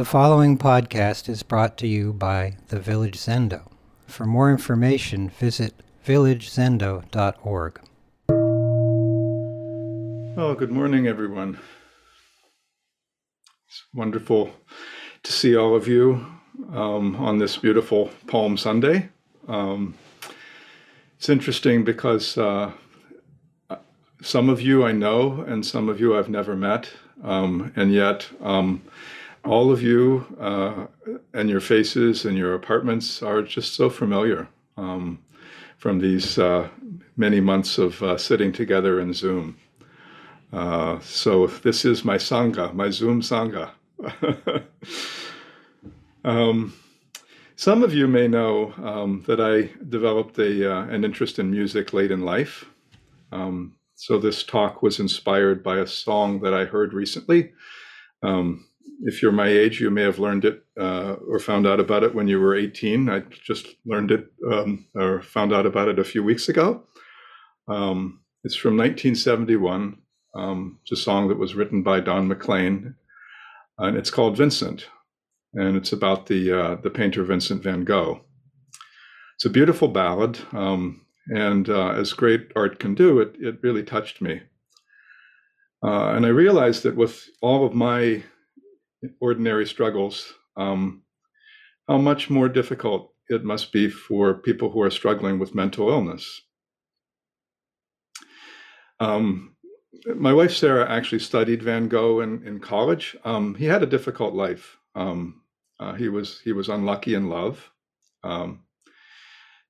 The following podcast is brought to you by the Village Zendo. For more information, visit villagezendo.org. Oh, good morning, everyone. It's wonderful to see all of you um, on this beautiful Palm Sunday. Um, it's interesting because uh, some of you I know and some of you I've never met, um, and yet um, all of you uh, and your faces and your apartments are just so familiar um, from these uh, many months of uh, sitting together in Zoom. Uh, so this is my Sangha, my Zoom Sangha. um, some of you may know um, that I developed a, uh, an interest in music late in life. Um, so this talk was inspired by a song that I heard recently. Um, if you're my age, you may have learned it uh, or found out about it when you were 18. I just learned it um, or found out about it a few weeks ago. Um, it's from 1971. Um, it's a song that was written by Don McLean, and it's called Vincent, and it's about the uh, the painter Vincent van Gogh. It's a beautiful ballad, um, and uh, as great art can do, it it really touched me. Uh, and I realized that with all of my ordinary struggles, um, how much more difficult it must be for people who are struggling with mental illness. Um, my wife Sarah actually studied Van Gogh in, in college. Um, he had a difficult life. Um, uh, he was he was unlucky in love. Um,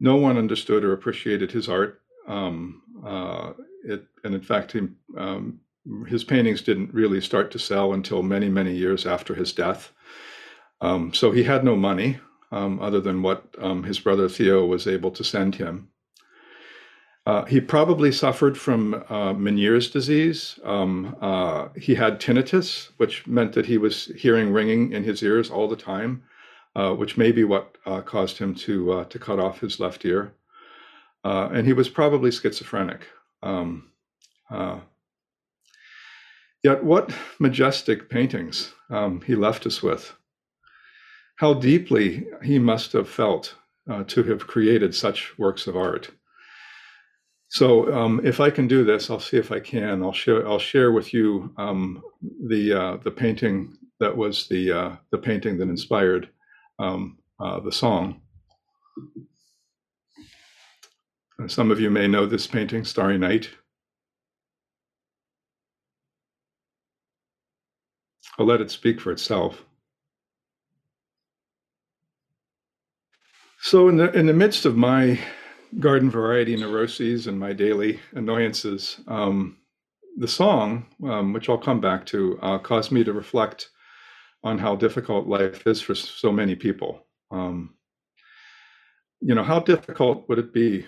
no one understood or appreciated his art. Um, uh, it, and in fact, he, um, his paintings didn't really start to sell until many, many years after his death. Um, so he had no money um, other than what um, his brother Theo was able to send him. Uh, he probably suffered from uh, Meniere's disease. Um, uh, he had tinnitus, which meant that he was hearing ringing in his ears all the time, uh, which may be what uh, caused him to uh, to cut off his left ear. and he was probably schizophrenic. Yet, what majestic paintings um, he left us with. How deeply he must have felt uh, to have created such works of art. So, um, if I can do this, I'll see if I can. I'll share. I'll share with you um, the uh, the painting that was the uh, the painting that inspired um, uh, the song. Some of you may know this painting, Starry Night. I'll let it speak for itself. So in the in the midst of my garden variety neuroses and my daily annoyances, um, the song, um, which I'll come back to, uh, caused me to reflect on how difficult life is for so many people. Um, you know, how difficult would it be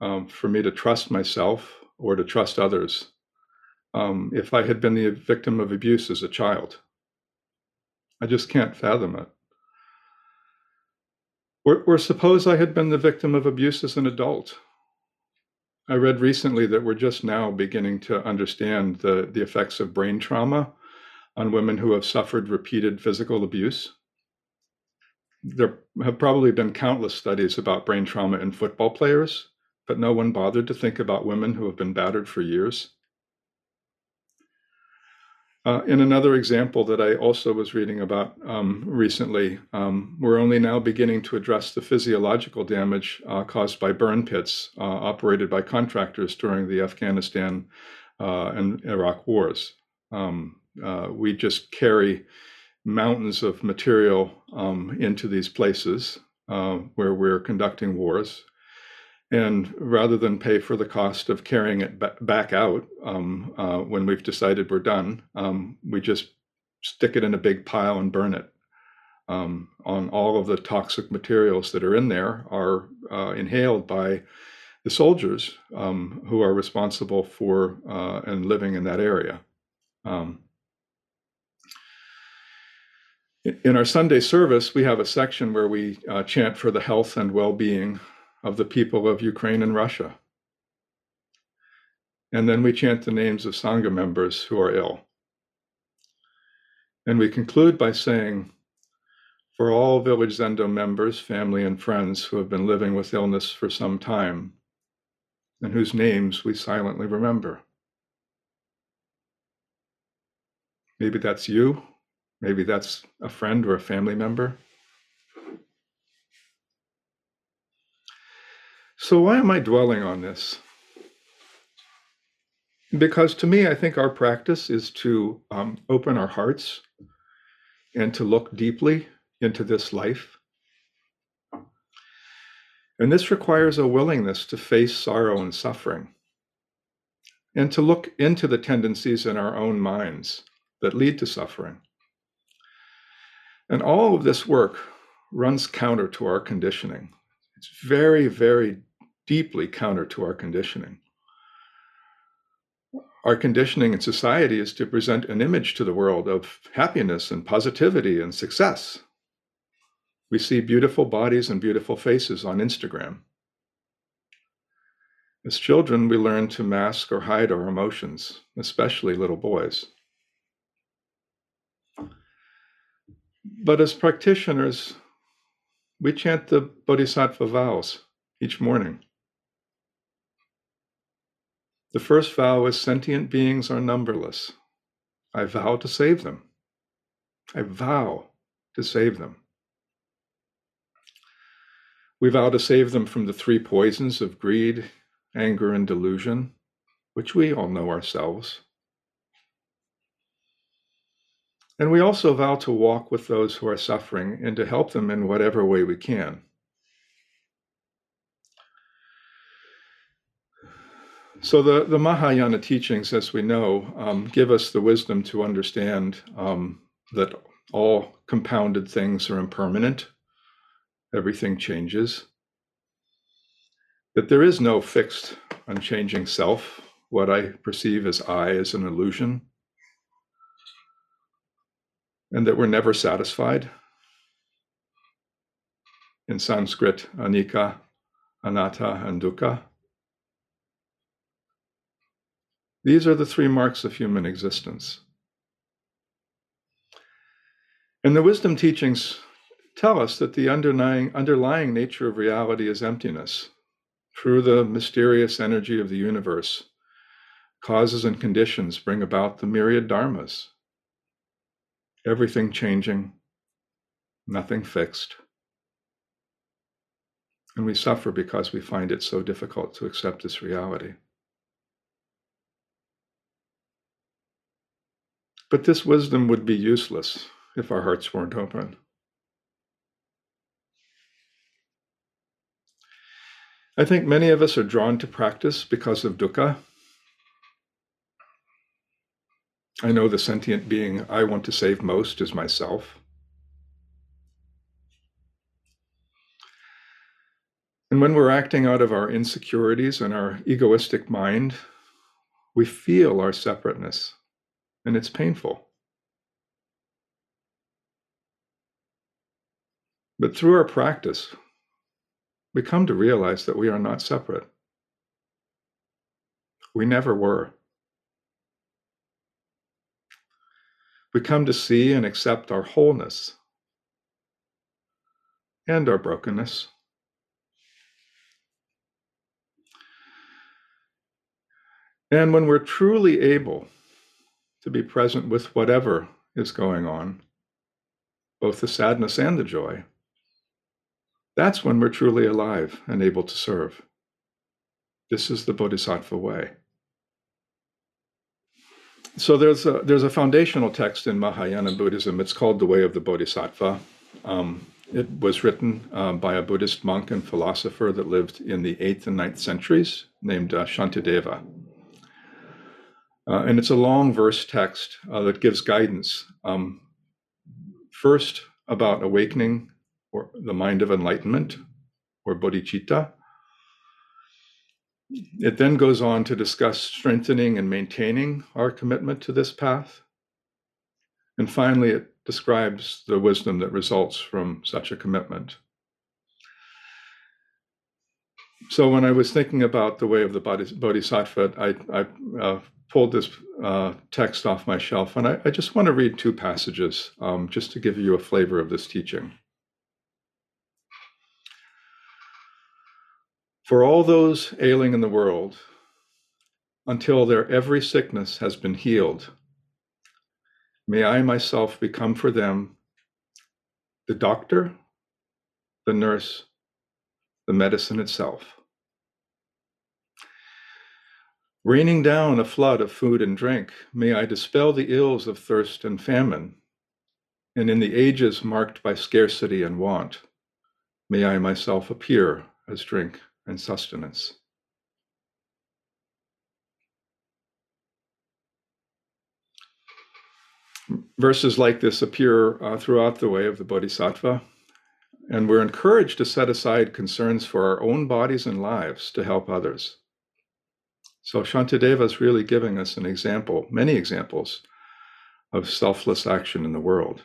um, for me to trust myself or to trust others um, if I had been the victim of abuse as a child? I just can't fathom it. Or, or suppose I had been the victim of abuse as an adult. I read recently that we're just now beginning to understand the, the effects of brain trauma on women who have suffered repeated physical abuse. There have probably been countless studies about brain trauma in football players, but no one bothered to think about women who have been battered for years. Uh, in another example that I also was reading about um, recently, um, we're only now beginning to address the physiological damage uh, caused by burn pits uh, operated by contractors during the Afghanistan uh, and Iraq wars. Um, uh, we just carry mountains of material um, into these places uh, where we're conducting wars and rather than pay for the cost of carrying it back out um, uh, when we've decided we're done, um, we just stick it in a big pile and burn it. Um, on all of the toxic materials that are in there are uh, inhaled by the soldiers um, who are responsible for uh, and living in that area. Um, in our Sunday service, we have a section where we uh, chant for the health and well being of the people of Ukraine and Russia. And then we chant the names of Sangha members who are ill. And we conclude by saying, for all Village Zendo members, family, and friends who have been living with illness for some time and whose names we silently remember. Maybe that's you. Maybe that's a friend or a family member. So, why am I dwelling on this? Because to me, I think our practice is to um, open our hearts and to look deeply into this life. And this requires a willingness to face sorrow and suffering and to look into the tendencies in our own minds that lead to suffering. And all of this work runs counter to our conditioning. It's very, very deeply counter to our conditioning. Our conditioning in society is to present an image to the world of happiness and positivity and success. We see beautiful bodies and beautiful faces on Instagram. As children, we learn to mask or hide our emotions, especially little boys. But as practitioners, we chant the Bodhisattva vows each morning. The first vow is sentient beings are numberless. I vow to save them. I vow to save them. We vow to save them from the three poisons of greed, anger, and delusion, which we all know ourselves. And we also vow to walk with those who are suffering and to help them in whatever way we can. So the, the Mahayana teachings, as we know, um, give us the wisdom to understand um, that all compounded things are impermanent. Everything changes. That there is no fixed, unchanging self. What I perceive as I is an illusion. And that we're never satisfied. In Sanskrit, anicca, anatta, and dukkha These are the three marks of human existence. And the wisdom teachings tell us that the underlying, underlying nature of reality is emptiness. Through the mysterious energy of the universe, causes and conditions bring about the myriad dharmas. Everything changing, nothing fixed. And we suffer because we find it so difficult to accept this reality. But this wisdom would be useless if our hearts weren't open. I think many of us are drawn to practice because of dukkha. I know the sentient being I want to save most is myself. And when we're acting out of our insecurities and our egoistic mind, we feel our separateness and it's painful. But through our practice, we come to realize that we are not separate. We never were. We come to see and accept our wholeness and our brokenness. And when we're truly able to be present with whatever is going on, both the sadness and the joy, that's when we're truly alive and able to serve. This is the Bodhisattva way. So there's a, there's a foundational text in Mahayana Buddhism. It's called The Way of the Bodhisattva. Um, it was written uh, by a Buddhist monk and philosopher that lived in the 8th and 9th centuries named uh, Shantideva. Uh, and it's a long verse text uh, that gives guidance. Um, first, about awakening or the mind of enlightenment or bodhicitta. It then goes on to discuss strengthening and maintaining our commitment to this path. And finally, it describes the wisdom that results from such a commitment so when I was thinking about the way of the Bodhisattva, I, I uh, pulled this uh, text off my shelf, and I, I, just want to read two passages um, just to give you a flavor of this teaching. For all those ailing in the world, until their every sickness has been healed, may I myself become for them the doctor, the nurse, the medicine itself. Raining down a flood of food and drink, may I dispel the ills of thirst and famine. And in the ages marked by scarcity and want, may I myself appear as drink and sustenance. Verses like this appear uh, throughout the way of the Bodhisattva, and we're encouraged to set aside concerns for our own bodies and lives to help others. So Shantideva is really giving us an example, many examples of selfless action in the world.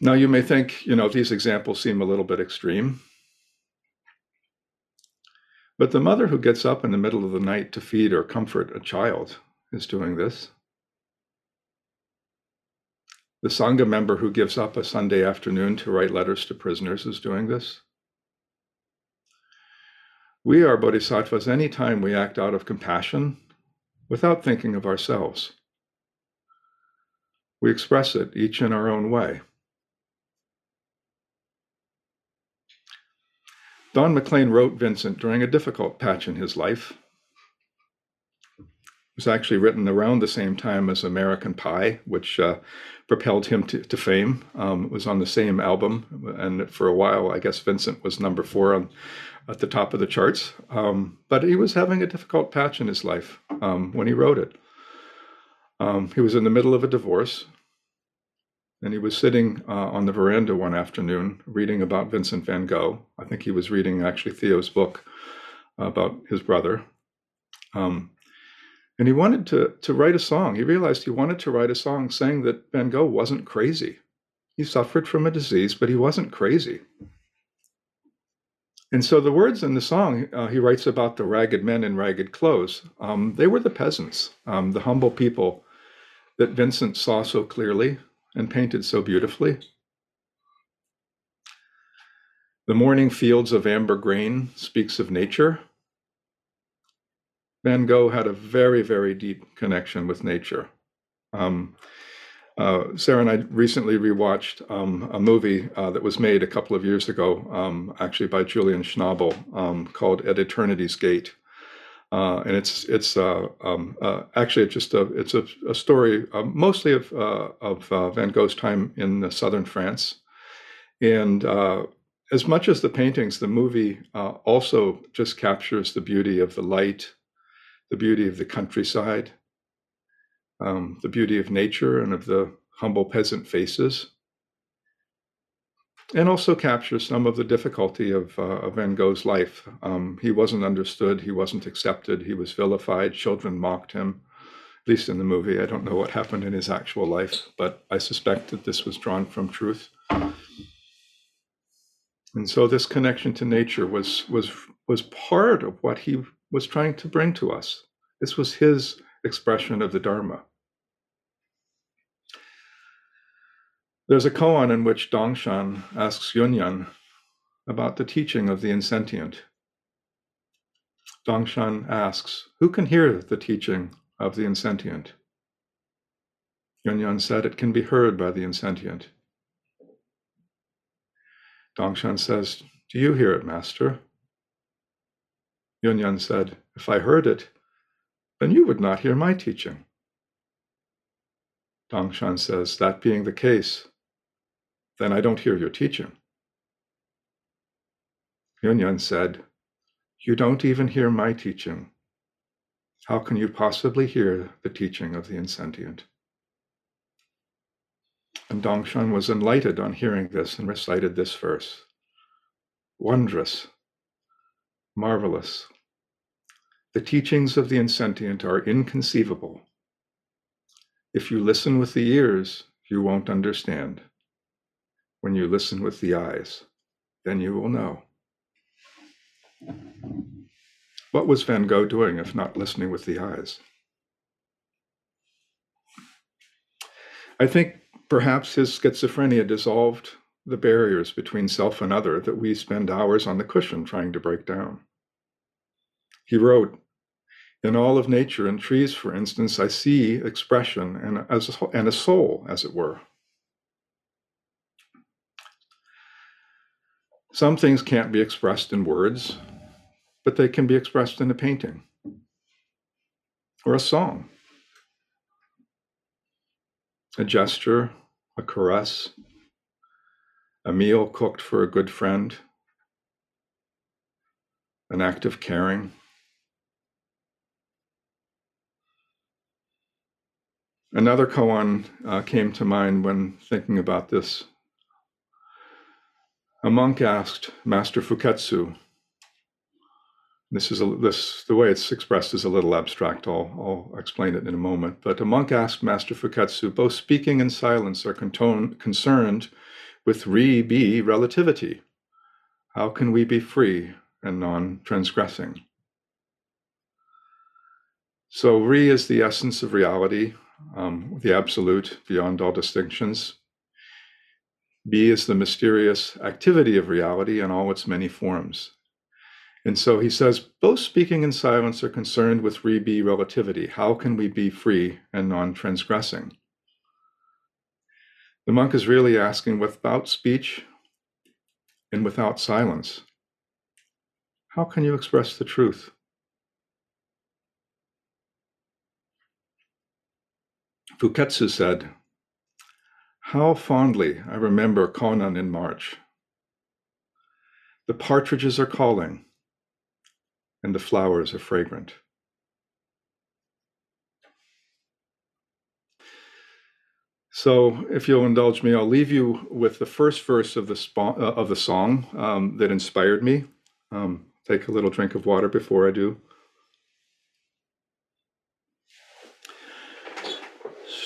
Now, you may think, you know, these examples seem a little bit extreme. But the mother who gets up in the middle of the night to feed or comfort a child is doing this. The Sangha member who gives up a Sunday afternoon to write letters to prisoners is doing this. We are bodhisattvas anytime we act out of compassion without thinking of ourselves. We express it each in our own way. Don McLean wrote Vincent during a difficult patch in his life. It was actually written around the same time as American Pie, which uh, propelled him to, to fame. Um, it was on the same album, and for a while, I guess Vincent was number four on at the top of the charts. Um, but he was having a difficult patch in his life um, when he wrote it. Um, he was in the middle of a divorce, and he was sitting uh, on the veranda one afternoon reading about Vincent van Gogh. I think he was reading actually Theo's book about his brother. Um, and he wanted to, to write a song. He realized he wanted to write a song saying that Van Gogh wasn't crazy. He suffered from a disease, but he wasn't crazy. And so the words in the song, uh, he writes about the ragged men in ragged clothes. Um, they were the peasants, um, the humble people that Vincent saw so clearly and painted so beautifully. The morning fields of amber grain speaks of nature. Van Gogh had a very, very deep connection with nature. Um, uh, Sarah and I recently rewatched um, a movie uh, that was made a couple of years ago, um, actually by Julian Schnabel, um, called At Eternity's Gate. Uh, and it's it's uh, um, uh, actually it's just a it's a, a story uh, mostly of of Van Gogh's time in southern France, and as much as the paintings, the movie also just captures the beauty of the light, the beauty of the countryside, um, the beauty of nature and of the humble peasant faces, and also captures some of the difficulty of, uh, of Van Gogh's life. Um, he wasn't understood, he wasn't accepted, he was vilified, children mocked him, at least in the movie. I don't know what happened in his actual life, but I suspect that this was drawn from truth. And so this connection to nature was was was part of what he was trying to bring to us. This was his expression of the Dharma. There's a koan in which Dongshan asks Yunyan about the teaching of the insentient. Dongshan asks, Who can hear the teaching of the insentient? Yunyan said, It can be heard by the insentient. Dongshan says, Do you hear it, Master? Yunyan said, If I heard it, then you would not hear my teaching. Dongshan says, That being the case, then I don't hear your teaching. Yunyan said, You don't even hear my teaching. How can you possibly hear the teaching of the insentient? And Dongshan was enlightened on hearing this and recited this verse Wondrous, marvelous. The teachings of the insentient are inconceivable. If you listen with the ears, you won't understand. When you listen with the eyes, then you will know. What was Van Gogh doing if not listening with the eyes? I think perhaps his schizophrenia dissolved the barriers between self and other that we spend hours on the cushion trying to break down. He wrote, in all of nature, in trees, for instance, I see expression and, as and a soul, as it were. Some things can't be expressed in words, but they can be expressed in a painting or a song, a gesture, a caress, a meal cooked for a good friend, an act of caring. Another koan uh, came to mind when thinking about this. A monk asked Master Fuketsu. This is a, this the way it's expressed is a little abstract. I'll, I'll explain it in a moment. But a monk asked Master Fuketsu, both speaking and silence are conton- concerned with re be relativity. How can we be free and non transgressing? So, re is the essence of reality, um, the absolute beyond all distinctions. B is the mysterious activity of reality in all its many forms. And so he says, both speaking and silence are concerned with re be relativity. How can we be free and non transgressing? The monk is really asking without speech and without silence, how can you express the truth? Fuketsu said, How fondly I remember Konan in March. The partridges are calling, and the flowers are fragrant. So, if you'll indulge me, I'll leave you with the first verse of the, spo- uh, of the song um, that inspired me. Um, take a little drink of water before I do.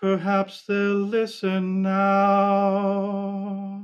Perhaps they'll listen now.